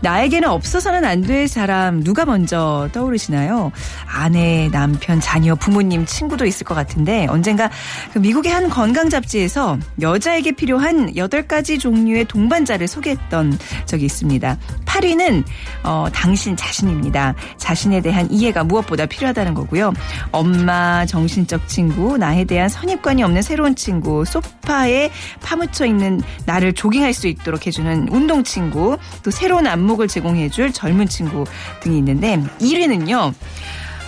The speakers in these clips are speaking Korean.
나에게는 없어서는 안 될 사람 누가 먼저 떠오르시나요? 아내, 남편, 자녀, 부모님, 친구도 있을 것 같은데 언젠가 그 미국의 한 건강 잡지에서 여자에게 필요한 8가지 종류의 동반자를 소개했던 적이 있습니다. 8위는 어, 당신 자신입니다. 자신에 대한 이해가 무엇보다 필요하다는 거고요. 엄마, 정신적 친구, 나에 대한 선입관이 없는 새로운 친구, 소파에 파묻혀 있는 나를 조깅할 수 있도록 해주는 운동 친구, 또 새로운 안 목을 제공해줄 젊은 친구 등이 있는데 1위는요.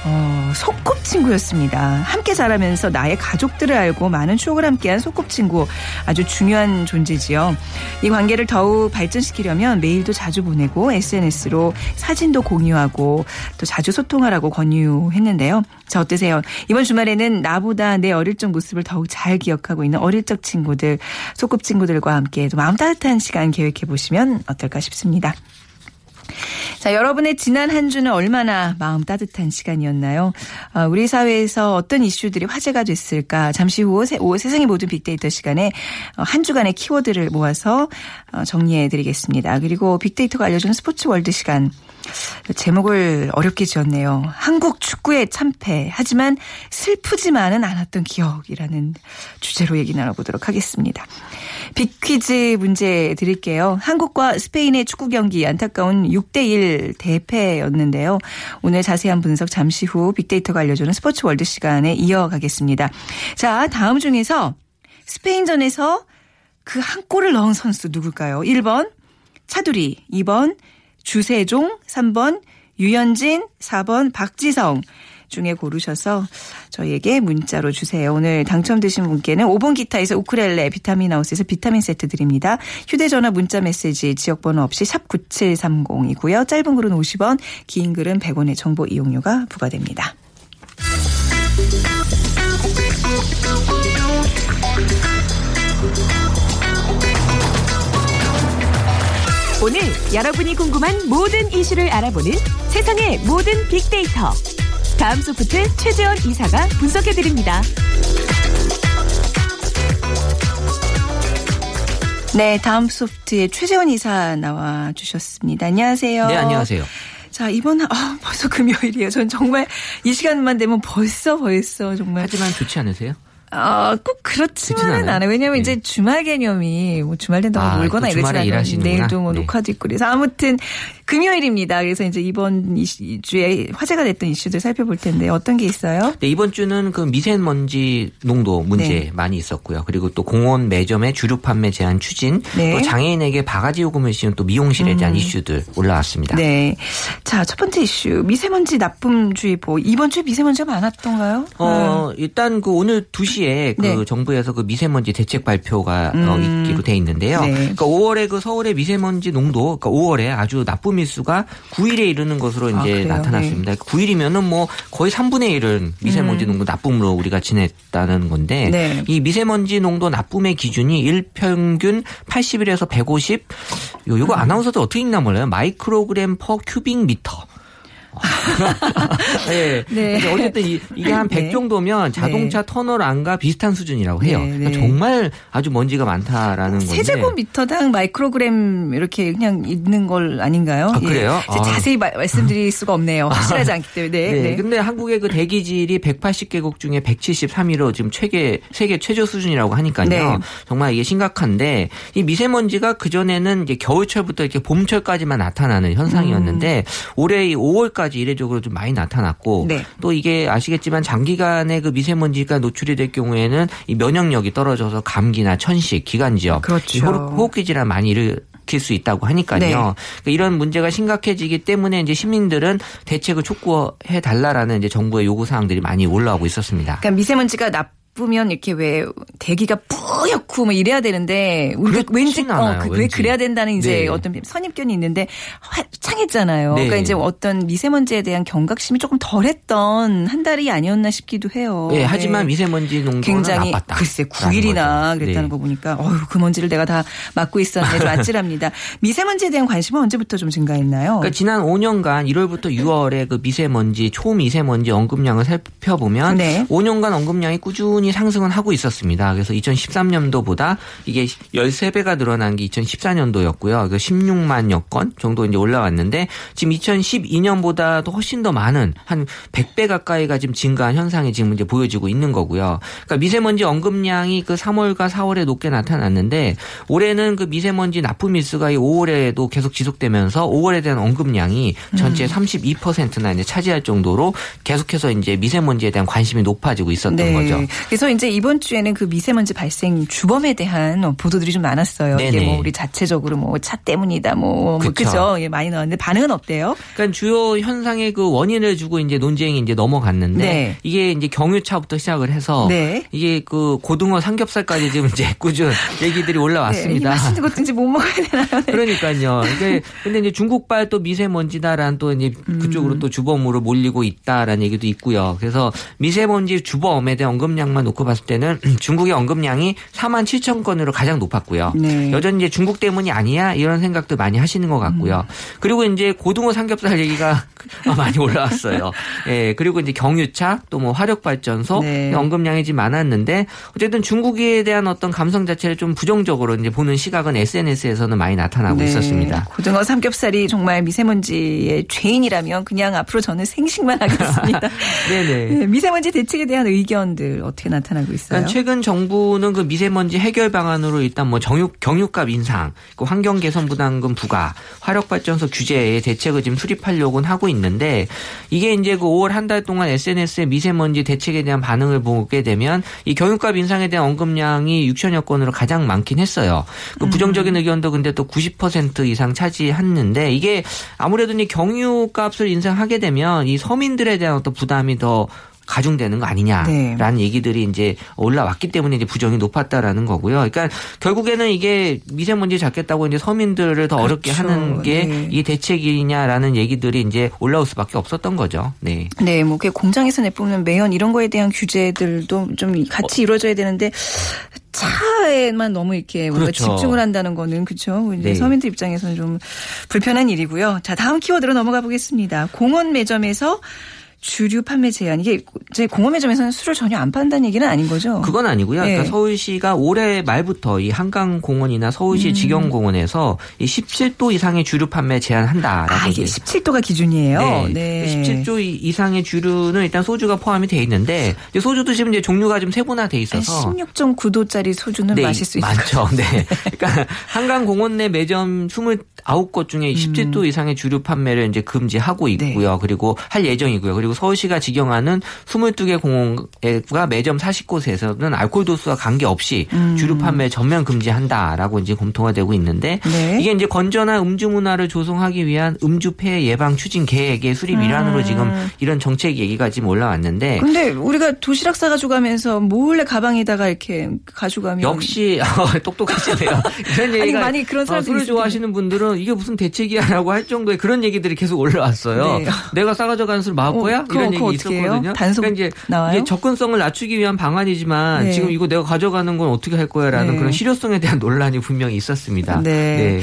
어, 소꿉친구였습니다. 함께 자라면서 나의 가족들을 알고 많은 추억을 함께한 소꿉친구 아주 중요한 존재지요. 이 관계를 더욱 발전시키려면 메일도 자주 보내고 SNS로 사진도 공유하고 또 자주 소통하라고 권유했는데요. 자 어떠세요? 이번 주말에는 나보다 내 어릴 적 모습을 더욱 잘 기억하고 있는 어릴 적 친구들, 소꿉친구들과 함께 또 마음 따뜻한 시간 계획해 보시면 어떨까 싶습니다. 자, 여러분의 지난 한 주는 얼마나 마음 따뜻한 시간이었나요? 어, 우리 사회에서 어떤 이슈들이 화제가 됐을까? 잠시 후 세, 오, 세상의 모든 빅데이터 시간에 어, 한 주간의 키워드를 모아서 어, 정리해 드리겠습니다. 그리고 빅데이터가 알려주는 스포츠 월드 시간. 제목을 어렵게 지었네요. 한국 축구의 참패. 하지만 슬프지만은 않았던 기억이라는 주제로 얘기 나눠보도록 하겠습니다. 빅퀴즈 문제 드릴게요. 한국과 스페인의 축구 경기 안타까운 6대1 대패였는데요. 오늘 자세한 분석 잠시 후 빅데이터가 알려주는 스포츠 월드 시간에 이어가겠습니다. 자, 다음 중에서 스페인전에서 그 한 골을 넣은 선수 누굴까요? 1번 차두리, 2번 주세종, 3번 유현진, 4번 박지성 중에 고르셔서 저희에게 문자로 주세요. 오늘 당첨되신 분께는 5번 기타에서 우크렐레 비타민 하우스에서 비타민 세트 드립니다. 휴대전화 문자 메시지 지역번호 없이 샵 9730이고요. 짧은 글은 50원, 긴 글은 100원의 정보 이용료가 부과됩니다. 오늘 여러분이 궁금한 모든 이슈를 알아보는 세상의 모든 빅데이터. 다음 소프트 최재원 이사가 분석해드립니다. 네, 다음 소프트의 최재원 이사 나와 주셨습니다. 안녕하세요. 네, 안녕하세요. 자, 이번, 아, 벌써 금요일이에요. 전 정말 이 시간만 되면 벌써 벌써 정말. 하지만 좋지 않으세요? 아, 꼭 그렇지만은 않아요. 왜냐면 네. 이제 주말 개념이 뭐 주말 된다고 아, 놀거나 주말에 않아요. 내일도 뭐 네. 녹화도 있고 그래서 아무튼 금요일입니다. 그래서 이제 이번 이 주에 화제가 됐던 이슈들 살펴볼 텐데 어떤 게 있어요? 네, 이번 주는 그 미세먼지 농도 문제 네. 많이 있었고요. 그리고 또 공원 매점의 주류 판매 제한 추진, 네. 또 장애인에게 바가지 요금을 씌운 또 미용실에 대한 이슈들 올라왔습니다. 네. 자, 첫 번째 이슈. 미세먼지 나쁨주의보. 이번 주에 미세먼지가 많았던가요? 어, 일단 그 오늘 2시에 그 네. 정부에서 그 미세먼지 대책 발표가 어, 음. 있기로 돼 있는데요. 네. 그러니까 5월에 그 서울의 미세먼지 농도, 그러니까 5월에 아주 나쁨 일수가 9일에 이르는 것으로 아, 이제 그래요? 나타났습니다. 9일이면은 뭐 거의 3분의 1은 미세먼지 농도 나쁨으로 우리가 지냈다는 건데 음. 네. 이 미세먼지 농도 나쁨의 기준이 일평균 81에서 150. 요 요거 음. 아나운서들 어떻게 읽나 몰라요. 마이크로그램 퍼 큐빅 미터. 네. 네. 근데 어쨌든 이, 게 한 100 네. 정도면 자동차 터널안과 비슷한 수준이라고 해요. 네, 그러니까 네. 정말 아주 먼지가 많다라는 건데. 세제곱미터당 마이크로그램 이렇게 그냥 있는 걸 아닌가요? 아, 그래요? 예. 아. 자세히 마- 말씀드릴 수가 없네요. 확실하지 않기 때문에. 네. 네. 네. 근데 한국의 그 대기질이 180개국 중에 173위로 지금 최계 세계 최저 수준이라고 하니까요. 네. 정말 이게 심각한데 이 미세먼지가 그 전에는 이제 겨울철부터 이렇게 봄철까지만 나타나는 현상이었는데 올해 이 5월까지 이례적으로 좀 많이 나타났고 음. 네. 또 이게 아시겠지만 장기간의 그 미세먼지가 노출이 될 경우에는 이 면역력이 떨어져서 감기나 천식, 기관지역, 그렇죠. 호흡- 호흡기 질환 많이 일으 수 있다고 하니까요. 네. 그러니까 이런 문제가 심각해지기 때문에 이제 시민들은 대책을 촉구해 달라라는 이제 정부의 요구 사항들이 많이 올라오고 있었습니다. 그러니까 미세먼지가 나 쁘면 이렇게 왜 대기가 뿌옇고 뭐 이래야 되는데 우리가 왠지 않아요, 어, 그, 왜 왠지. 그래야 된다는 이제 네. 어떤 선입견이 있는데 화창했잖아요. 네. 그러니까 이제 어떤 미세먼지에 대한 경각심이 조금 덜했던 한 달이 아니었나 싶기도 해요. 네, 네. 하지만 미세먼지 농도는 굉장히 나빴다. 글쎄 라는 9일이나 거죠. 그랬다는 네. 거 보니까 어휴 그 먼지를 내가 다 맡고 있었네 좀 아찔합니다. 미세먼지에 대한 관심은 언제부터 좀 증가했나요? 그러니까 지난 5년간 1월부터 6월에 그 미세먼지 초미세먼지 언급량을 살펴보면 네. 5년간 언급량이 꾸준히 상승은 하고 있었습니다. 그래서 2013년도보다 이게 13배가 늘어난 게 2014년도였고요. 그 16만여 건 정도 이제 올라왔는데 지금 2012년보다도 훨씬 더 많은 한 100배 가까이가 지금 증가한 현상이 지금 이제 보여지고 있는 거고요. 그러니까 미세먼지 언급량이 그 3월과 4월에 높게 나타났는데 올해는 그 미세먼지 납품 일수가 이 5월에도 계속 지속되면서 5월에 대한 언급량이 전체 의 32%나 이제 차지할 정도로 계속해서 이제 미세먼지에 대한 관심이 높아지고 있었던 거죠. 네. 그래서 이제 이번 주에는 그 미세먼지 발생 주범에 대한 보도들이 좀 많았어요. 이게 네네. 뭐 우리 자체적으로 뭐 차 때문이다 뭐, 뭐. 그죠? 예, 많이 나왔는데 반응은 어때요? 그러니까 주요 현상의 그 원인을 주고 이제 논쟁이 이제 넘어갔는데 네. 이게 이제 경유차부터 시작을 해서 네. 이게 그 고등어 삼겹살까지 지금 이제 꾸준 얘기들이 네, 이 올라왔습니다. 맛있는 것도 이제 못 먹어야 되나요? 네. 그러니까요. 이게 근데 이제 중국발 또 미세먼지다라는 또 이제 그쪽으로 음. 또 주범으로 몰리고 있다라는 얘기도 있고요. 그래서 미세먼지 주범에 대한 언급량만 놓고 봤을 때는 중국의 언급량이 4만 7천 건으로 가장 높았고요. 네. 여전히 이제 중국 때문이 아니야 이런 생각도 많이 하시는 것 같고요. 음. 그리고 이제 고등어 삼겹살 얘기가 많이 올라왔어요. 예. 그리고 이제 경유차 또 뭐 화력 발전소 네. 언급량이 지금 많았는데 어쨌든 중국에 대한 어떤 감성 자체를 좀 부정적으로 이제 보는 시각은 SNS에서는 많이 나타나고 네. 있었습니다. 고등어 삼겹살이 정말 미세먼지의 죄인이라면 그냥 앞으로 저는 생식만 하겠습니다. 네네. 네, 미세먼지 대책에 대한 의견들 어떻게 나타나고 있어요? 그러니까 최근 정부는 그 미세먼지 해결 방안으로 일단 뭐 정육 경유값 인상, 그 환경 개선 부담금 부과, 화력 발전소 규제에 대책을 지금 수립하려고는 하고 있는데 이게 이제 그 5월 한 달 동안 SNS의 미세먼지 대책에 대한 반응을 보게 되면 이 경유값 인상에 대한 언급량이 6천여 건으로 가장 많긴 했어요. 그 부정적인 의견도 근데 또 90% 이상 차지했는데 이게 아무래도 이 경유값을 인상하게 되면 이 서민들에 대한 어떤 부담이 더 가중되는 거 아니냐라는 네. 얘기들이 이제 올라왔기 때문에 이제 부정이 높았다라는 거고요. 그러니까 결국에는 이게 미세먼지 잡겠다고 이제 서민들을 더 어렵게 그렇죠. 하는 게 네. 대책이냐라는 얘기들이 이제 올라올 수밖에 없었던 거죠. 네. 네, 뭐, 그 공장에서 내뿜는 매연 이런 거에 대한 규제들도 좀 같이 이루어져야 되는데 차에만 너무 이렇게 뭔가 그렇죠. 집중을 한다는 거는 그렇죠. 이제 네. 서민들 입장에서는 좀 불편한 일이고요. 자, 다음 키워드로 넘어가 보겠습니다. 공원 매점에서 주류 판매 제한. 이게 제 공원 매점에서는 술을 전혀 안 판다는 얘기는 아닌 거죠. 그건 아니고요. 네. 그러니까 서울시가 올해 말부터 이 한강공원이나 서울시 음. 직영공원에서 이 17도 이상의 주류 판매 제한한다라고 아, 이게 이제 17도가 기준이에요. 네. 17조 이- 이상의 주류는 일단 소주가 포함이 돼 있는데 소주도 지금 이제 종류가 좀 세분화돼 있어서 16.9도짜리 소주는 네, 마실 수 있어요. 많죠. 네. 그러니까 한강 공원 내 매점 29곳 중에 17도 이상의 주류 판매를 이제 금지하고 음. 네. 있고요. 그리고 할 예정이고요. 그리고 서울시가 직영하는 22개 공원과 매점 40곳에서는 알코올 도수와 관계없이 주류 판매 전면 금지한다라고 이제 검토가 되고 있는데 네. 이게 이제 건전한 음주 문화를 조성하기 위한 음주 폐해 예방 추진 계획의 수립 음. 일환으로 지금 이런 정책 얘기가 지금 올라왔는데 근데 우리가 도시락 싸가지고 가면서 몰래 가방에다가 이렇게 가져가면 역시 똑똑하시네요. 이런 아니, 얘기가 많이 그런 어, 사람들이 술을 좋아하시는 분들은 이게 무슨 대책이야라고 할 정도의 그런 얘기들이 계속 올라왔어요. 네. 내가 싸가져 가는 술 어, 거야? 그거- 이런 얘기 해요? 있었거든요. 단속 그러니까 이제 나와요? 이게 접근성을 낮추기 위한 방안이지만 네. 지금 이거 내가 가져가는 건 어떻게 할 거야라는 네. 그런 실효성에 대한 논란이 분명히 있었습니다. 네.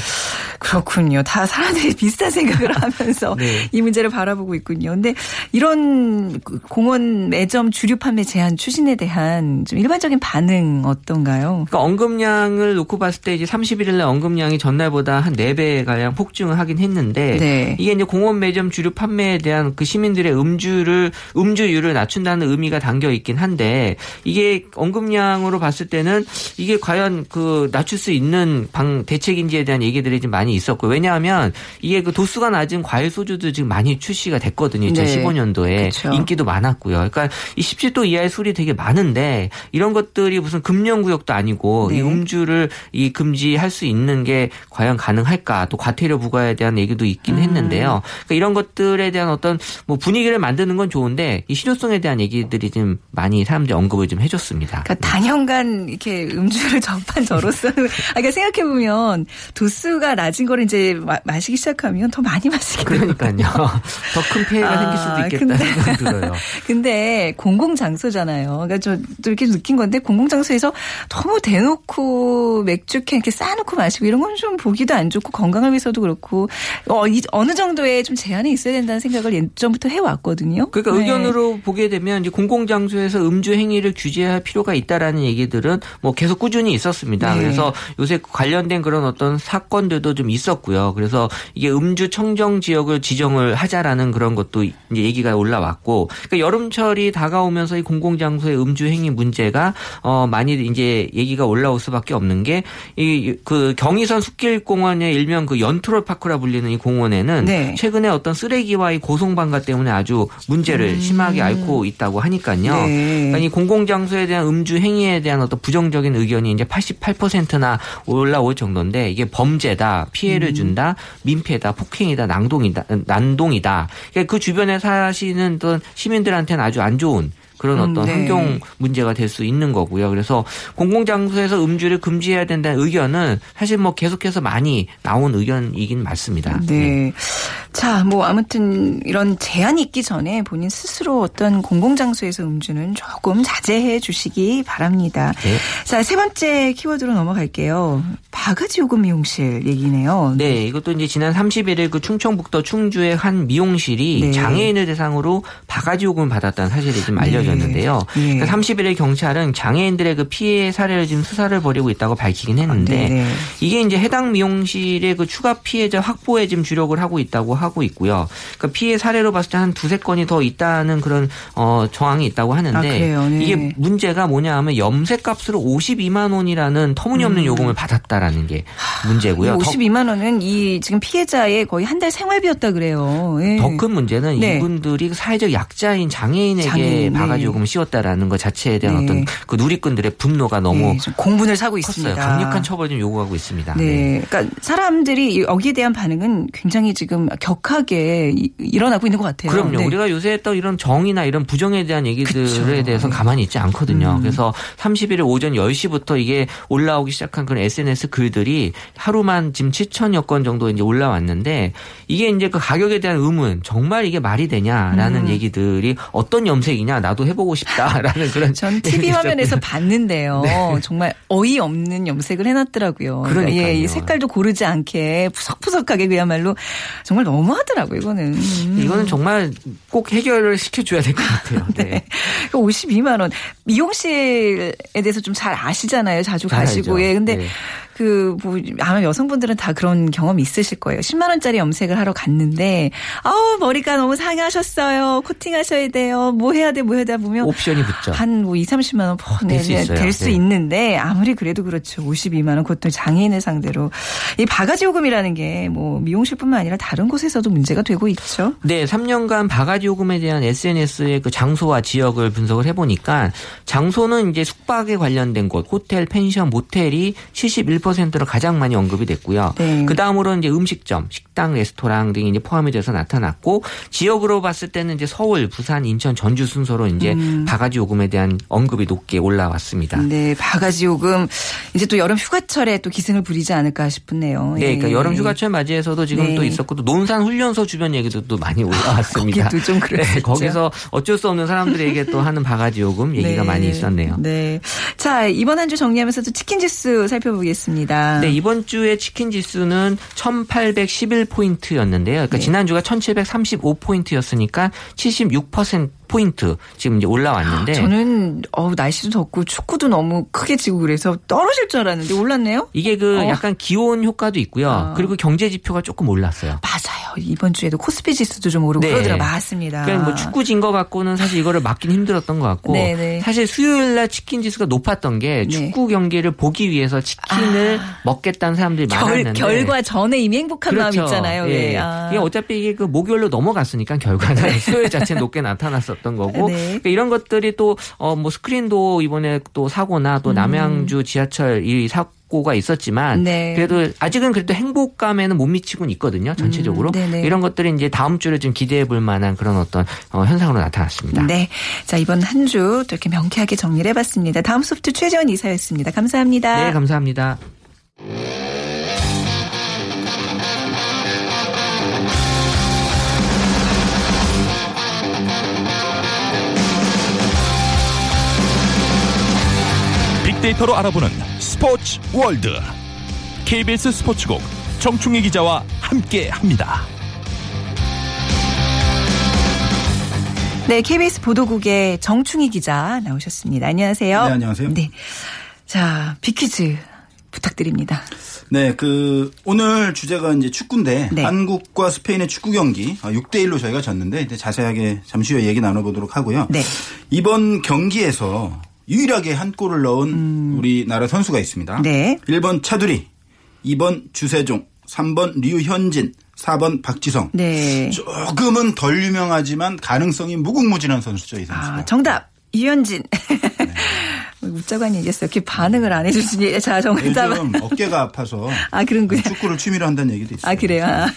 그렇군요. 다 사람들이 비슷한 생각을 하면서 네. 이 문제를 바라보고 있군요. 근데 이런 그 공원 매점 주류 판매 제한 추진에 대한 좀 일반적인 반응 어떤가요? 그러니까 언급량을 놓고 봤을 때 이제 31일 날 언급량이 전날보다 한 4배 가량 폭증을 하긴 했는데 네. 이게 이제 공원 매점 주류 판매에 대한 그 시민들의 음주 를 음주율을 낮춘다는 의미가 담겨 있긴 한데 이게 언급량으로 봤을 때는 이게 과연 그 낮출 수 있는 방 대책인지에 대한 얘기들이 좀 많이 있었고 왜냐하면 이게 그 도수가 낮은 과일 소주도 지금 많이 출시가 됐거든요. 네. 2015년도에 그쵸. 인기도 많았고요. 그러니까 이 17도 이하의 술이 되게 많은데 이런 것들이 무슨 금연 구역도 아니고 네. 이 음주를 이 금지할 수 있는 게 과연 가능할까? 또 과태료 부과에 대한 얘기도 있긴 음. 했는데요. 그러니까 이런 것들에 대한 어떤 뭐 분위기를 만 드는 건 좋은데 이 실효성에 대한 얘기들이 좀 많이 사람들이 언급을 좀 해줬습니다. 그러니까 단연간 이렇게 음주를 접한 저로서는 아, 그러니까 생각해 보면 도수가 낮은 거를 이제 마, 마시기 시작하면 더 많이 마시게. 그러니까요. 더큰 피해가 아, 생길 수도 있겠다는 근데- 생각이 들어요. 근데 공공 장소잖아요. 그러니까 저도 이렇게 느낀 건데 공공 장소에서 너무 대놓고 맥주캔 이렇게 쌓아놓고 마시고 이런 건 좀 보기도 안 좋고 건강을 위해서도 그렇고 어, 이, 어느 정도의 좀 제한이 있어야 된다는 생각을 예전부터 해왔거든요. 그러니까 네. 의견으로 보게 되면 이제 공공장소에서 음주 행위를 규제할 필요가 있다라는 얘기들은 뭐 계속 꾸준히 있었습니다. 네. 그래서 요새 관련된 그런 어떤 사건들도 좀 있었고요. 그래서 이게 음주 청정 지역을 지정을 하자라는 그런 것도 이제 얘기가 올라왔고, 그러니까 여름철이 다가오면서 이 공공장소의 음주 행위 문제가 어 많이 이제 얘기가 올라올 수밖에 없는 게 이 그 경의선 숲길공원의 일명 그 연트롤 파크라 불리는 이 공원에는 네. 최근에 어떤 쓰레기와 이 고성방가 때문에 아주 문제를 심하게 앓고 있다고 하니까요. 음. 네. 그러니까 이 공공장소에 대한 음주 행위에 대한 어떤 부정적인 의견이 이제 88%나 올라올 정도인데 이게 범죄다, 음. 피해를 준다, 민폐다, 폭행이다, 낭동이다, 난동이다. 그러니까 그 주변에 사시는 어떤 시민들한테는 아주 안 좋은 그런 음, 어떤 네. 환경 문제가 될 수 있는 거고요. 그래서 공공장소에서 음주를 금지해야 된다는 의견은 사실 뭐 계속해서 많이 나온 의견이긴 맞습니다. 네. 자, 뭐 아무튼 이런 제한이 있기 전에 본인 스스로 어떤 공공장소에서 음주는 조금 자제해 주시기 바랍니다. 네. 자, 세 번째 키워드로 넘어갈게요. 바가지 요금 미용실 얘기네요. 네, 이것도 이제 지난 31일 그 충청북도 충주의 한 미용실이 네. 장애인을 대상으로 바가지 요금을 받았다는 사실이 좀 알려 졌는데요. 네. 그러니까 31일 경찰은 장애인들의 그 피해 사례를 지금 수사를 벌이고 있다고 밝히긴 했는데 네, 네. 이게 이제 해당 미용실의 그 추가 피해자 확보에 지금 주력을 하고 있다고 하고 있고요. 그러니까 피해 사례로 봤을 때 한 두세 건이 더 있다는 그런 어 정황이 있다고 하는데 아? 네. 이게 문제가 뭐냐 하면 염색값으로 52만 원이라는 터무니없는 요금을 받았다라는 게 문제고요. 더 52만 원은 이 지금 피해자의 거의 한 달 생활비였다 그래요. 예. 더큰 문제는 네. 이분들이 사회적 약자인 장애인에게 장애인, 네. 바 가지 요금을 씌웠다라는 것 자체에 대한 네. 어떤 그 누리꾼들의 분노가 너무 네, 좀 공분을 사고 컸어요. 있습니다. 강력한 처벌 좀 요구하고 있습니다. 네. 그러니까 사람들이 여기에 대한 반응은 굉장히 지금 격하게 이- 일어나고 있는 것 같아요. 그럼요. 네. 우리가 요새 했던 이런 정의나 이런 부정에 대한 얘기들에 그쵸. 대해서 네. 가만히 있지 않거든요. 음. 그래서 31일 오전 10시부터 이게 올라오기 시작한 그런 SNS 글들이 하루만 지금 7천여 건 정도 이제 올라왔는데 이게 이제 그 가격에 대한 의문 정말 이게 말이 되냐라는 음. 얘기들이 어떤 염색이냐 나도 해보고 싶다라는 그런 전 TV 화면에서 봤는데요. 정말 어이없는 염색을 해놨더라고요. 그러니까 네. 예, 이 색깔도 고르지 않게 푸석푸석하게 그야말로 정말 너무하더라고요. 이거는. 음. 이거는 정말 꼭 해결을 시켜줘야 될 것 같아요. 네. 52만 원. 미용실에 대해서 좀 잘 아시잖아요. 자주 잘 가시고. 예. 근데 네. 그, 뭐, 아마 여성분들은 다 그런 경험 이 있으실 거예요. 10만 원짜리 염색을 하러 갔는데, 아우, 머리가 너무 상하셨어요. 코팅하셔야 돼요. 뭐 해야 돼, 뭐 해야 돼 보면. 옵션이 붙죠. 한뭐 2, 30만 원 될수 있어요. 될수 네. 있는데 아무리 그래도 그렇죠. 52만 원 그것도 장애인을 상대로 이 바가지 요금이라는 게 뭐 미용실뿐만 아니라 다른 곳에서도 문제가 되고 있죠. 네, 3년간 바가지 요금에 대한 SNS의 그 장소와 지역을 분석을 해 보니까 장소는 이제 숙박에 관련된 곳, 호텔, 펜션, 모텔이 71%로 가장 많이 언급이 됐고요. 네. 그 다음으로는 이제 음식점, 식당, 레스토랑 등이 이제 포함이 돼서 나타났고 지역으로 봤을 때는 이제 서울, 부산, 인천, 전주 순서로 이제 음. 바가지 요금에 대한 언급이 높게 올라왔습니다. 네, 바가지 요금 이제 또 여름 휴가철에 또 기승을 부리지 않을까 싶네요. 네, 그러니까 예. 여름 휴가철 맞이해서도 지금 네. 또 있었고 또 논산 훈련소 주변 얘기도 또 많이 올라왔습니다. 거기도 좀수 네, 있죠. 거기서 어쩔 수 없는 사람들에게 또 하는 바가지 요금 얘기가 네. 많이 있었네요. 네. 자, 이번 한 주 정리하면서 또 치킨 지수 살펴보겠습니다. 네, 이번 주에 치킨 지수는 1811포인트였는데요. 그러니까 네. 지난주가 1735포인트였으니까 76% 포인트 지금 이제 올라왔는데 저는 어우 날씨도 덥고 축구도 너무 크게 지고 그래서 떨어질 줄 알았는데 올랐네요. 이게 그 어. 약간 기온 효과도 있고요. 아. 그리고 경제 지표가 조금 올랐어요. 맞아요. 이번 주에도 코스피 지수도 좀 오르고 네. 그러더라 맞습니다. 그러니까 뭐 축구 진 거 갖고는 사실 이거를 막긴 힘들었던 것 같고 네, 네. 사실 수요일 날 치킨 지수가 높았던 게 네. 축구 경기를 보기 위해서 치킨을 먹겠다는 사람들이 결, 많았는데 결과 전에 이미 행복한 마음 있잖아요. 예. 예. 아. 이게 어차피 이게 그 목요일로 넘어갔으니까 결과는 수요일 자체 높게 나타났 었던 거고 네. 그러니까 이런 것들이 또 어 뭐 스크린도 이번에 또 사고나 또 남양주 지하철 이 사고가 있었지만 음. 네. 그래도 아직은 그래도 행복감에는 못 미치고는 있거든요 전체적으로 음. 이런 것들이 이제 다음 주를 좀 기대해 볼 만한 그런 어떤 어, 현상으로 나타났습니다. 네. 자, 이번 한주또 이렇게 명쾌하게 정리를 해봤습니다. 다음 소프트 최재원 이사였습니다. 감사합니다. 네, 감사합니다. 빅데이터로 알아보는 스포츠 월드 KBS 스포츠국 정충희 기자와 함께 합니다. 네, KBS 보도국의 정충희 기자 나오셨습니다. 안녕하세요. 네, 안녕하세요. 네. 자, 비퀴즈 부탁드립니다. 네, 그 오늘 주제가 이제 축구인데 네. 한국과 스페인의 축구 경기 6대 1로 저희가 졌는데 이제 자세하게 잠시 후에 얘기 나눠 보도록 하고요. 네. 이번 경기에서 유일하게 한 골을 넣은 우리나라 선수가 있습니다. 음. 네. 1번 차두리, 2번 주세종, 3번 류현진, 4번 박지성. 네. 조금은 덜 유명하지만 가능성이 무궁무진한 선수죠, 이 선수가. 아, 정답. 이현진. 네. 웃자고 한 얘기였어요. 이렇게 반응을 안 해주시니. 자, 정답. 요즘 어깨가 아파서 아, 그런군요. 축구를 취미로 한다는 얘기도 있어요. 아, 그래요? 아.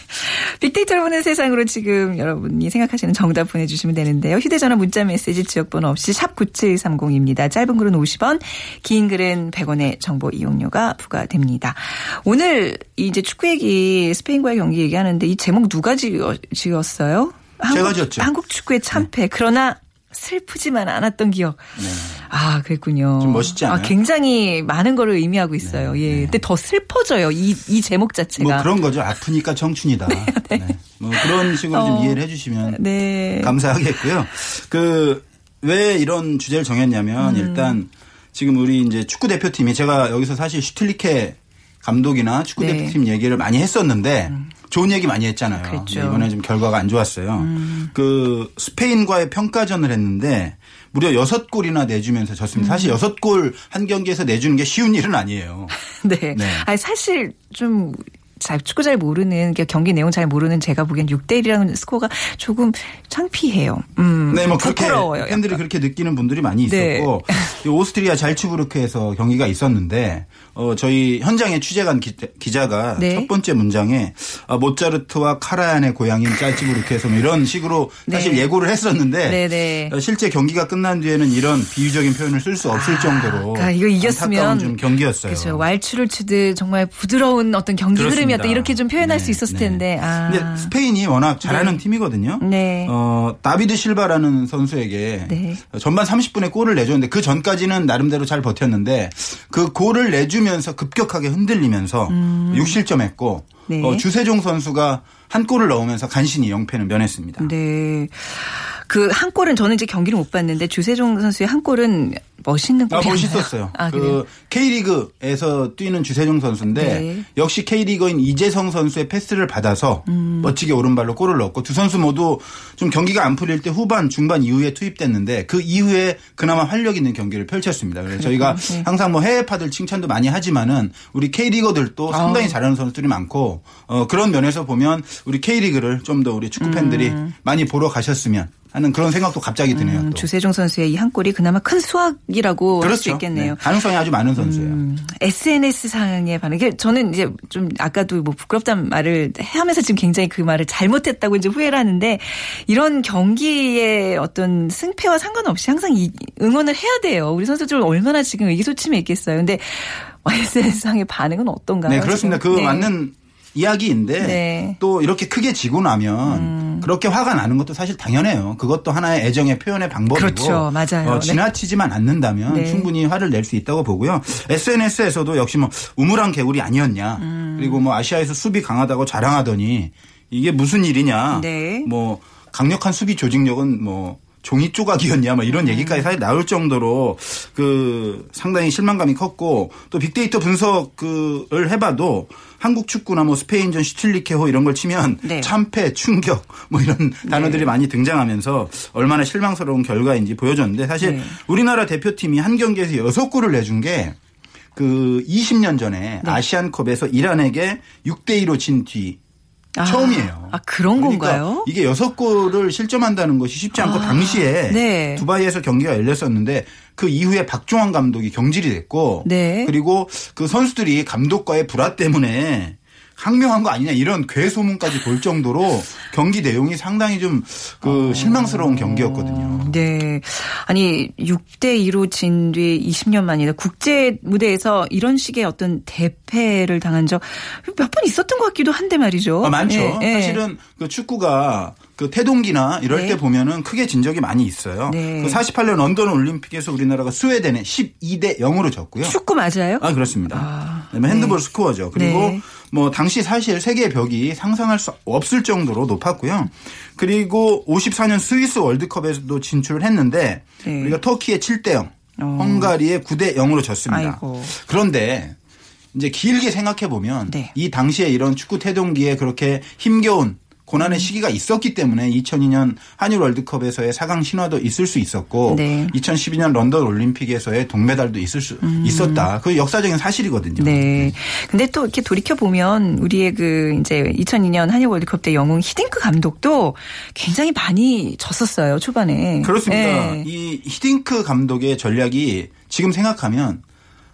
빅데이터를 보는 세상으로 지금 여러분이 생각하시는 정답 보내주시면 되는데요. 휴대전화 문자 메시지 지역번호 없이 샵 9730입니다. 짧은 글은 50원, 긴 글은 100원의 정보 이용료가 부과됩니다. 오늘 이제 축구 얘기, 스페인과의 경기 얘기하는데 이 제목 누가 지었어요? 제가 지었죠. 한국 축구의 참패. 그러나 슬프지만 않았던 기억. 아, 그랬군요. 네. 좀 멋있지 않아요? 아, 굉장히 많은 거를 의미하고 있어요. 예. 근데 더 슬퍼져요. 이, 이 제목 자체가. 뭐 그런 거죠. 아프니까 청춘이다. 네. 뭐 그런 식으로 좀 어. 이해를 해 주시면 네. 감사하겠고요. 그 왜 이런 주제를 정했냐면 음. 일단 지금 우리 이제 축구 대표팀이 제가 여기서 사실 슈틸리케 감독이나 축구 네. 대표팀 얘기를 많이 했었는데 좋은 얘기 많이 했잖아요. 그랬죠. 이번에 좀 결과가 안 좋았어요. 그 스페인과의 평가전을 했는데 무려 여섯 골이나 내주면서 졌습니다. 사실 여섯 골 한 경기에서 내주는 게 쉬운 일은 아니에요. 네. 네. 아니, 사실 좀. 잘, 축구 잘 모르는, 그러니까 경기 내용 잘 모르는 제가 보기엔 6대1이라는 스코어가 조금 창피해요. 음. 네, 뭐 그렇게 부끄러워요. 팬들이 약간. 그렇게 느끼는 분들이 많이 네. 있었고 이 오스트리아 잘츠부르크에서 경기가 있었는데 어 저희 현장에 취재 간 기, 자가 네. 첫 번째 문장에 아, 모차르트와 카라얀의 고향인 짤츠부르크에서 뭐 이런 식으로 사실 네. 예고를 했었는데 네, 네. 어, 실제 경기가 끝난 뒤에는 이런 비유적인 표현을 쓸 수 없을 정도로 그러니까 이거 이겼으면 안타까운 좀 경기였어요. 그렇죠. 왈츠를 추듯 정말 부드러운 어떤 경기 그렇습니다. 흐름이었다. 이렇게 좀 표현할 네, 수 있었을 네. 텐데. 아. 근데 스페인이 워낙 잘하는 네. 팀이거든요. 네. 어, 다비드 실바라는 선수에게 네. 전반 30분에 골을 내줬는데 그 전까지는 나름대로 잘 버텼는데 그 골을 내주 면서 급격하게 흔들리면서 6실점했고 음. 네. 어, 주세종 선수가 한 골을 넣으면서 간신히 영패는 면했습니다. 네. 그 한 골은 저는 이제 경기를 못 봤는데 주세종 선수의 한 골은 멋있는 아? 멋있었어요. 아? 그 K리그에서 뛰는 주세종 선수인데 네. 역시 K리거인 이재성 선수의 패스를 받아서 음. 멋지게 오른발로 골을 넣었고 두 선수 모두 좀 경기가 안 풀릴 때 후반 중반 이후에 투입됐는데 그 이후에 그나마 활력 있는 경기를 펼쳤습니다. 그래서 저희가 네. 항상 뭐 해외파들 칭찬도 많이 하지만은 우리 K리거들도 상당히 잘하는 선수들이 많고 어, 그런 면에서 보면 우리 K리그를 좀 더 우리 축구 팬들이 많이 보러 가셨으면 하는 그런 생각도 갑자기 드네요. 음, 또. 주세종 선수의 이 한 골이 그나마 큰 수확 이라고 그렇죠. 있겠네요. 네. 가능성이 아주 많은 선수예요. 음, SNS 상의 반응. 저는 이제 좀 아까도 뭐 부끄럽다는 말을 하면서 지금 굉장히 그 말을 잘못했다고 이제 후회를 하는데 이런 경기의 어떤 승패와 상관없이 항상 이 응원을 해야 돼요. 우리 선수들 얼마나 지금 의기소침해 있겠어요. 근데 SNS 상의 반응은 어떤가요? 네, 그렇습니다. 그 지금? 네. 맞는 이야기인데 네. 음. 또 이렇게 크게 지고 나면 그렇게 화가 나는 것도 사실 당연해요. 그것도 하나의 애정의 표현의 방법이고 그렇죠. 맞아요. 어, 네. 지나치지만 않는다면 네. 충분히 화를 낼 수 있다고 보고요. SNS에서도 역시 뭐 우물한 개구리 아니었냐. 음. 그리고 뭐 아시아에서 수비 강하다고 자랑하더니 이게 무슨 일이냐. 네. 뭐 강력한 수비 조직력은 뭐 종이 조각이었냐 뭐 이런 얘기까지 사실 나올 정도로 그 상당히 실망감이 컸고 또 빅데이터 분석을 해봐도 한국 축구나 뭐 스페인전 슈틸리케호 이런 걸 치면 네. 참패, 충격 뭐 이런 단어들이 많이 등장하면서 얼마나 실망스러운 결과인지 보여줬는데 사실 네. 우리나라 대표팀이 한 경기에서 여섯 골을 내준 게 그 20년 전에 네. 아시안컵에서 이란에게 6대 2로 진뒤 아, 처음이에요. 아, 그런 그러니까 건가요? 이게 여섯 골을 실점한다는 것이 쉽지 않고 아, 당시에 네. 두바이에서 경기가 열렸었는데 그 이후에 박종환 감독이 경질이 됐고 네. 그리고 그 선수들이 감독과의 불화 때문에 항명한 거 아니냐 이런 괴소문까지 돌 정도로 경기 내용이 상당히 좀 그 실망스러운 경기였거든요. 네. 아니, 6대 2로 진 뒤 20년 만이다. 국제 무대에서 이런 식의 어떤 대패를 당한 적 몇 번 있었던 것 같기도 한데 말이죠. 아, 많죠. 예, 예. 사실은 그 축구가 그 태동기나 이럴 네. 때 보면은 크게 진 적이 많이 있어요. 네. 그 48년 런던 올림픽에서 우리나라가 스웨덴에 12대 0으로 졌고요. 축구 맞아요? 아, 그렇습니다. 아, 그다음에 핸드볼 스코어죠. 그리고 네. 뭐 당시 사실 세계의 벽이 상상할 수 없을 정도로 높았고요. 그리고 54년 스위스 월드컵에서도 진출을 했는데 네. 우리가 터키에 7대 0, 어. 헝가리에 9대 0으로 졌습니다. 아이고. 그런데 이제 길게 생각해 보면 네. 이 당시에 이런 축구 태동기에 그렇게 힘겨운 고난의 음. 시기가 있었기 때문에 2002년 한일 월드컵에서의 4강 신화도 있을 수 있었고 네. 2012년 런던 올림픽에서의 동메달도 있을 수 있었다. 그 역사적인 사실이거든요. 음. 네. 근데 또 이렇게 돌이켜 보면 우리의 그 이제 2002년 한일 월드컵 때 영웅 히딩크 감독도 굉장히 많이 졌었어요 초반에. 그렇습니다. 네. 이 히딩크 감독의 전략이 지금 생각하면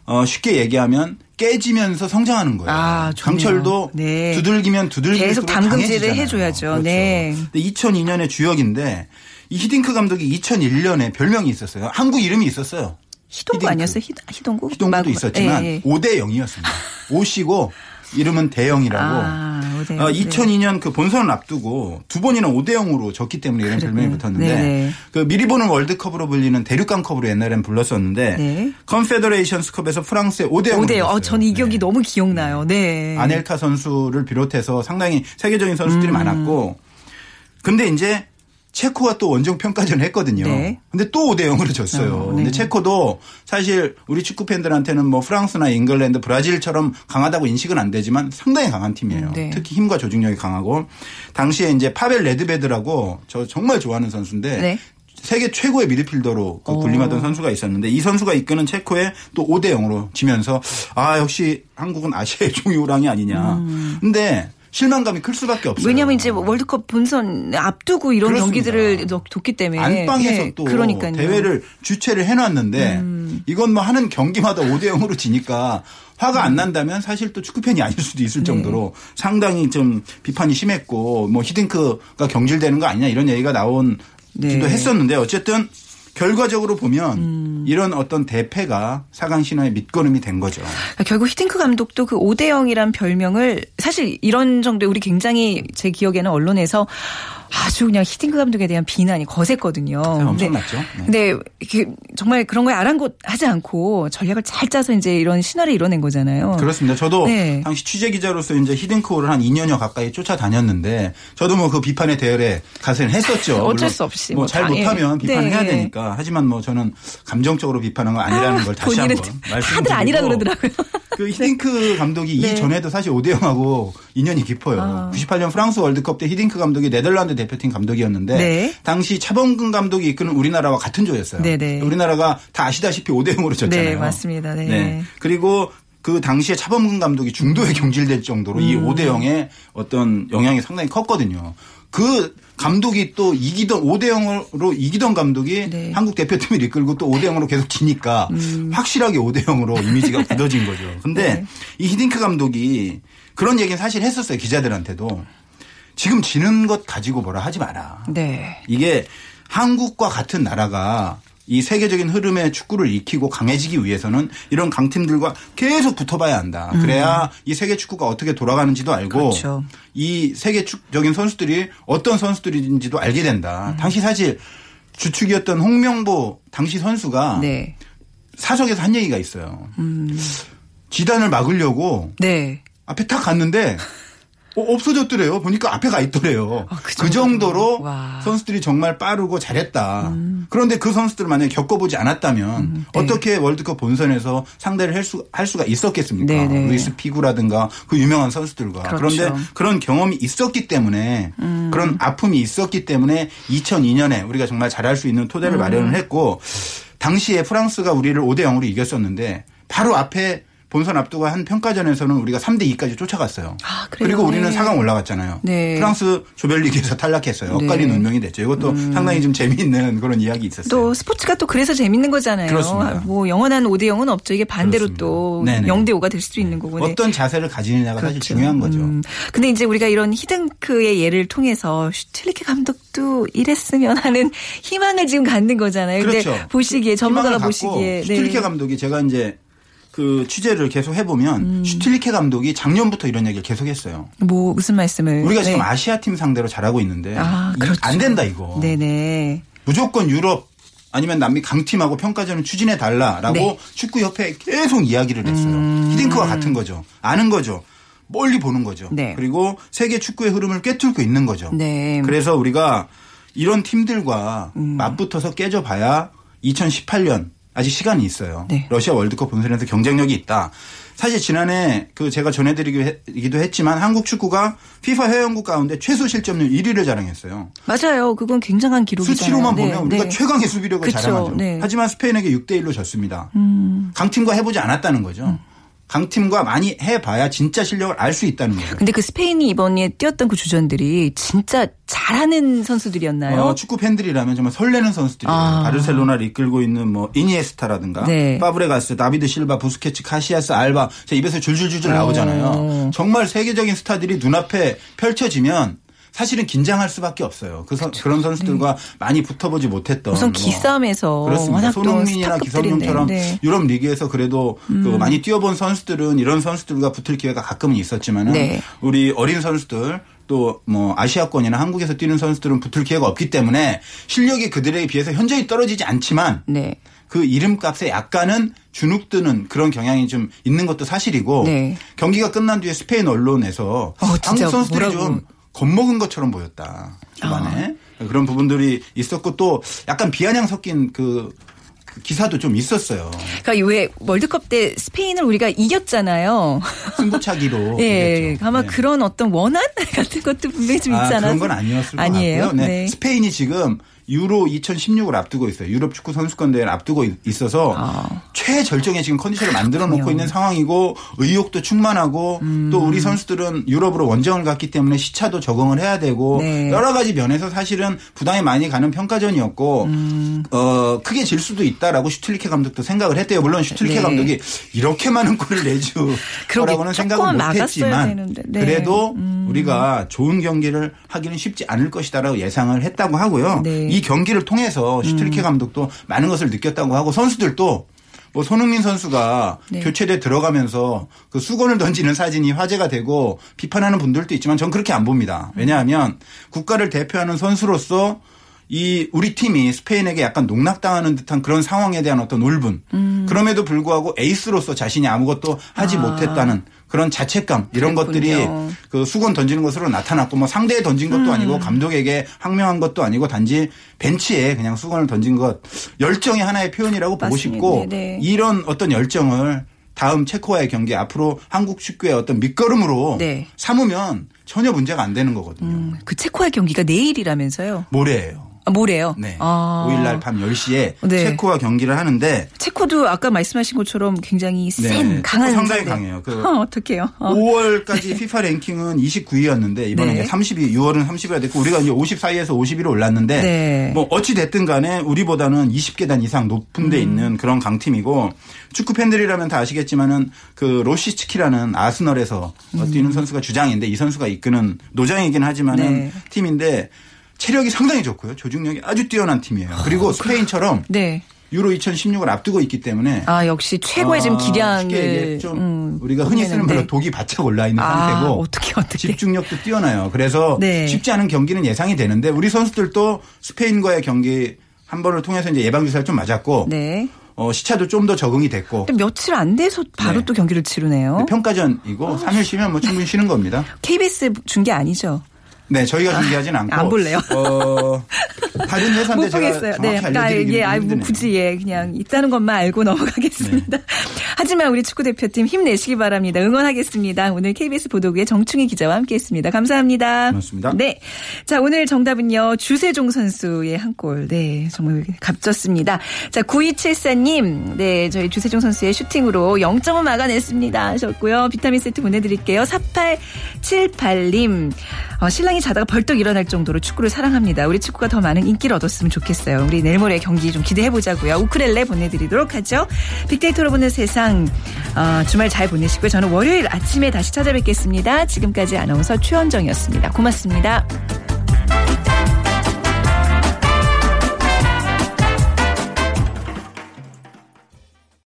어 쉽게 얘기하면 깨지면서 성장하는 거예요. 아. 강철도 네. 두들기면 두들기면 계속 담금질을 해줘야죠. 그렇죠. 네. 근데 2002년의 주역인데 이 히딩크 감독이 2001년에 별명이 있었어요. 한국 이름이 있었어요. 희동구 히딩크. 아니었어요? 희, 희동구? 히동구도 마구- 있었지만 예, 예. 5대 0이었습니다. 5시고 이름은 대영이라고. 아, 어, 영. 2002년 그 본선을 앞두고 두 번이나 5대 0으로 졌기 때문에 이런 그래, 별명이 네. 붙었는데 네네. 그 미리 보는 월드컵으로 불리는 대륙간컵으로 옛날엔 불렀었는데 네. 컨페더레이션스컵에서 프랑스에 5대 0으로 5대 0. 어, 전이 경기 너무 기억나요. 네. 아넬카 선수를 비롯해서 상당히 세계적인 선수들이 음. 많았고 근데 이제 체코가 또 원정 평가전을 했거든요. 네. 근데 또 5대 0으로 졌어요. 어, 네. 근데 체코도 사실 우리 축구 팬들한테는 뭐 프랑스나 잉글랜드, 브라질처럼 강하다고 인식은 안 되지만 상당히 강한 팀이에요. 네. 특히 힘과 조직력이 강하고 당시에 이제 파벨 네드베드라고 저 정말 좋아하는 선수인데 네. 세계 최고의 미드필더로 그 오. 군림하던 선수가 있었는데 이 선수가 이끄는 체코에 또 5대 0으로 지면서 아 역시 한국은 아시아의 종이 호랑이 아니냐. 근데 실망감이 클 수밖에 없어요. 음. 왜냐하면 이제 월드컵 본선 앞두고 이런 그렇습니다. 경기들을 뒀- 뒀기 때문에 안방에서 네, 또 그러니까요. 음. 대회를 주최를 해놨는데 이건 뭐 하는 경기마다 5대 0으로 지니까 화가 안 난다면 사실 또 축구 팬이 아닐 수도 있을 네. 정도로 상당히 좀 비판이 심했고 뭐 히딩크가 경질되는 거 아니냐 이런 얘기가 나온 네. 기도 했었는데 어쨌든 결과적으로 보면 음. 이런 어떤 대패가 사강 신화의 밑거름이 된 거죠. 그러니까 결국 히딩크 감독도 그 5대 0이란 별명을 사실 이런 정도에 우리 굉장히 제 기억에는 언론에서 아주 그냥 히딩크 감독에 대한 비난이 거셌거든요. 엄청났죠. 네. 근데 이게 정말 그런 거에 아랑곳하지 않고 전략을 잘 짜서 이제 이런 신화를 이뤄낸 거잖아요. 그렇습니다. 저도 네. 당시 취재 기자로서 이제 히딩크호를 한 2년여 가까이 쫓아다녔는데 저도 뭐 그 비판의 대열에 가세는 했었죠. 어쩔 수 없이 뭐뭐잘 다, 예. 못하면 비판해야 네. 되니까. 하지만 뭐 저는 감정적으로 비판한 건 아니라는 걸 다시 한번 다들 말씀드리고 아니라 그러더라고요. 그 히딩크 감독이 네. 이전에도 사실 5대 0하고 인연이 깊어요. 아. 98년 프랑스 월드컵 때 히딩크 감독이 네덜란드 대표팀 감독이었는데 네. 당시 차범근 감독이 이끄는 우리나라와 같은 조였어요. 네네. 우리나라가 다 아시다시피 5대 0으로 졌잖아요. 네, 맞습니다. 네. 그리고 그 당시에 차범근 감독이 중도에 경질될 정도로 이 음. 5대 0의 어떤 영향이 상당히 컸거든요. 그 감독이 또 이기던 5대 0으로 이기던 감독이 네. 한국 대표팀을 이끌고 또 5대 0으로 계속 지니까 확실하게 5대 0으로 이미지가 굳어진 거죠. 근데 네. 이 히딩크 감독이 그런 얘기는 사실 했었어요. 기자들한테도. 지금 지는 것 가지고 뭐라 하지 마라. 네. 이게 한국과 같은 나라가 이 세계적인 흐름의 축구를 익히고 강해지기 위해서는 이런 강팀들과 계속 붙어봐야 한다. 그래야 이 세계 축구가 어떻게 돌아가는지도 알고 음. 그렇죠. 이 세계적인 선수들이 어떤 선수들인지도 알게 된다. 음. 당시 사실 주축이었던 홍명보 당시 선수가 네. 사석에서 한 얘기가 있어요. 음. 지단을 막으려고 네. 앞에 탁 갔는데 어, 없어졌더래요. 보니까 앞에 가 있더래요. 아, 그 그, 정도로 와. 음. 선수들이 정말 빠르고 잘했다. 그런데 그 선수들을 만약에 겪어보지 않았다면 네. 어떻게 월드컵 본선에서 상대를 할, 수, 할 수가 있었겠습니까? 네네. 루이스 피구라든가 그 유명한 선수들과. 그 그렇죠. 음. 런데 그런 경험이 있었기 때문에 그런 아픔이 있었기 때문에 2002년에 우리가 정말 잘할 수 있는 음. 토대를 마련을 했고 당시에 프랑스가 우리를 5대 0으로 이겼었는데 바로 앞에 본선 앞두고 한 평가전에서는 우리가 3대 2까지 쫓아갔어요. 아, 그래요? 그리고 우리는 네. 4강 올라갔잖아요. 네. 프랑스 조별리그에서 탈락했어요. 네. 음. 엇갈린 운명이 됐죠. 이것도 상당히 좀 재미있는 그런 이야기 있었어요. 또 스포츠가 또 그래서 재밌는 거잖아요. 그렇습니다. 뭐 영원한 5대 0은 없죠. 이게 반대로 그렇습니다. 또 네네. 0대 5가 될 수도 있는 거고. 네. 어떤 자세를 가지느냐가 사실 그렇죠. 중요한 거죠. 음. 근데 이제 우리가 이런 히딩크의 예를 통해서 슈틸리케 감독도 이랬으면 하는 희망을 지금 갖는 거잖아요. 근데 그렇죠. 보시기에 전문가가 보시기에 슈틸리케 네. 감독이 제가 이제 그 취재를 계속 해보면 음. 슈틸리케 감독이 작년부터 이런 얘기를 계속 했어요. 뭐 무슨 말씀을 우리가 네. 지금 아시아 팀 상대로 잘하고 있는데 아, 이- 그렇죠. 안 된다 이거. 네네. 무조건 유럽 아니면 남미 강팀하고 평가전을 추진해 달라라고 네. 축구 협회에 계속 이야기를 했어요. 음. 히딩크와 같은 거죠. 아는 거죠. 멀리 보는 거죠. 네. 그리고 세계 축구의 흐름을 꿰뚫고 있는 거죠. 네. 그래서 우리가 이런 팀들과 음. 맞붙어서 깨져봐야 2018년 아직 시간이 있어요. 네. 러시아 월드컵 본선에서 경쟁력이 있다. 사실 지난해 그 제가 전해드리기도 했지만 한국 축구가 피파 회원국 가운데 최소 실점률 1위를 자랑했어요. 맞아요. 그건 굉장한 기록이잖아요. 수치로만 네, 보면 우리가 네. 최강의 수비력을 그쵸, 자랑하죠. 네. 음. 하지만 스페인에게 6대 1로 졌습니다. 강팀과 해보지 않았다는 거죠. 강팀과 많이 해봐야 진짜 실력을 알 수 있다는 거죠. 근데 그 스페인이 이번에 뛰었던 그 주전들이 진짜 잘하는 선수들이었나요? 어, 축구 팬들이라면 정말 설레는 선수들이에요. 아. 바르셀로나를 이끌고 있는 뭐 이니에스타라든가 네. 파브레가스, 다비드 실바, 부스케츠, 카시아스, 알바 제 입에서 줄줄줄줄 나오잖아요. 어. 정말 세계적인 스타들이 눈앞에 펼쳐지면 사실은 긴장할 수밖에 없어요. 그 선- 그런 선수들과 많이 붙어보지 못했던 우선 뭐 기싸움에서 그렇습니다. 손흥민이나. 기성용처럼 네. 음. 유럽 리그에서 그래도 그 많이 뛰어본 선수들은 이런 선수들과 붙을 기회가 가끔은 있었지만은 네. 우리 어린 선수들 또뭐 아시아권이나 한국에서 뛰는 선수들은 붙을 기회가 없기 때문에 실력이 그들에 비해서 현저히 떨어지지 않지만 네. 그 이름값에 약간은 주눅드는 그런 경향이 좀 있는 것도 사실이고 네. 경기가 끝난 뒤에 스페인 언론에서 어, 한국 선수들이. 좀 겁먹은 것처럼 보였다 초반에 아. 그런 부분들이 있었고 또 약간 비아냥 섞인 그, 그 기사도 좀 있었어요 그러니까 왜 월드컵 때 스페인을 우리가 이겼잖아요. 승부차기로 예, 이겼죠. 아마 네. 그런 어떤 원한 같은 것도 분명히 좀 있지 아, 않아요? 그런 건 아니었을 아니에요? 것 같고요. 네. 네. 스페인이 지금 유로 2016을 앞두고 있어요. 유럽 축구 선수권 대회를 앞두고 있- 있어서 아. 최절정의 지금 컨디션을 만들어 놓고. 있는 상황이고 의욕도 충만하고 음. 또 우리 선수들은 유럽으로 원정을 갔기 때문에 시차도 적응을 해야 되고 네. 여러 가지 면에서 사실은 부담이 많이 가는 평가전이었고 음. 어 크게 질 수도 있다라고 슈틸리케 감독도 생각을 했대요. 물론 슈틸리케 네. 감독이 이렇게 많은 골을 거라고는 생각을 못했지만. 네. 그래도 우리가 좋은 경기를 하기는 쉽지 않을 것이다라고 예상을 했다고 하고요. 네. 이 경기를 통해서 슈틸리케 감독도 많은 것을 느꼈다고 하고 선수들도 뭐 손흥민 선수가 네. 교체돼 들어가면서 그 수건을 던지는 사진이 화제가 되고 비판하는 분들도 있지만 전 그렇게 안 봅니다. 왜냐하면 국가를 대표하는 선수로서 이 우리 팀이 스페인에게 약간 농락당하는 듯한 그런 상황에 대한 어떤 울분. 그럼에도 불구하고 에이스로서 자신이 아무것도 하지 아. 못했다는 그런 자책감 이런 것들이 그랬군요. 그 수건 던지는 것으로 나타났고 뭐 상대에 던진 것도 음. 아니고 감독에게 항명한 것도 아니고 단지 벤치에 그냥 수건을 던진 것 열정의 하나의 표현이라고 보고 맞습니다. 싶고 네. 이런 어떤 열정을 다음 체코와의 경기 앞으로 한국 축구의 어떤 밑거름으로 네. 삼으면 전혀 문제가 안 되는 거거든요. 음, 그 체코의 경기가 내일이라면서요. 모레예요. 아, 모레요? 네. 아. 5일 날 밤 10시에 네. 체코와 경기를 하는데 체코도 아까 말씀하신 것처럼 굉장히 네. 센, 강한 체코 상당히 상대. 강해요. 그 어, 어떡해요. 어. 5월까지 FIFA 랭킹은 29위였는데 이번에 네. 이제 30위, 6월은 30위가 됐고 우리가 이제 54위에서 50위로 올랐는데 네. 뭐 어찌 됐든 간에 우리보다는 20계단 이상 높은 음. 데 있는 그런 강팀이고 축구 팬들이라면 다 아시겠지만은 그 로시츠키라는 아스널에서 음. 뛰는 선수가 주장인데 이 선수가 이끄는 노장이긴 하지만은 네. 팀인데 체력이 상당히 좋고요. 조직력이 아주 뛰어난 팀이에요. 그리고 스페인처럼 네. 유로 2016을 앞두고 있기 때문에 아, 역시 최고의 지금 아, 쉽게 기량을. 좀 음, 우리가 흔히 쓰는. 말로 독이 바짝 올라 있는 아, 상태고 어떻게, 어떻게. 집중력도 뛰어나요. 그래서 네. 쉽지 않은 경기는 예상이 되는데 우리 선수들도 스페인과의 경기 한 번을 통해서 이제 예방 주사를 좀 맞았고 네. 어, 시차도 좀 더 적응이 됐고 며칠 안 돼서 바로 네. 또 경기를 치르네요. 평가전이고 3일 쉬면 뭐 충분히 쉬는 겁니다. KBS 준 게 아니죠. 네, 저희가 준비하진 않고 안 볼래요. 어, 다른 못 제가 네, 아, 알려드리기는 예, 아이, 뭐. 굳이 예, 그냥 있다는 것만 알고 넘어가겠습니다. 하지만 우리 축구 대표팀 힘내시기 바랍니다. 응원하겠습니다. 오늘 KBS 보도국의 정충희 기자와 함께했습니다. 감사합니다. 고맙습니다. 네, 자 오늘 정답은요 주세종 선수의 한 골. 네, 정말 값졌습니다. 자 9274님, 네 저희 주세종 선수의 슈팅으로 0점을 막아냈습니다. 하셨고요. 비타민 세트 보내드릴게요. 4878님, 어, 신랑 이 자다가 벌떡 일어날 정도로 축구를 사랑합니다. 우리 축구가 더 많은 인기를 얻었으면 좋겠어요. 우리 내일 모레 경기 좀 기대해 보자고요. 우크렐레 보내드리도록 하죠. 빅데이터로 보는 세상 어, 주말 잘 보내시고요. 저는 월요일 아침에 다시 찾아뵙겠습니다. 지금까지 아나운서 최원정이었습니다. 고맙습니다.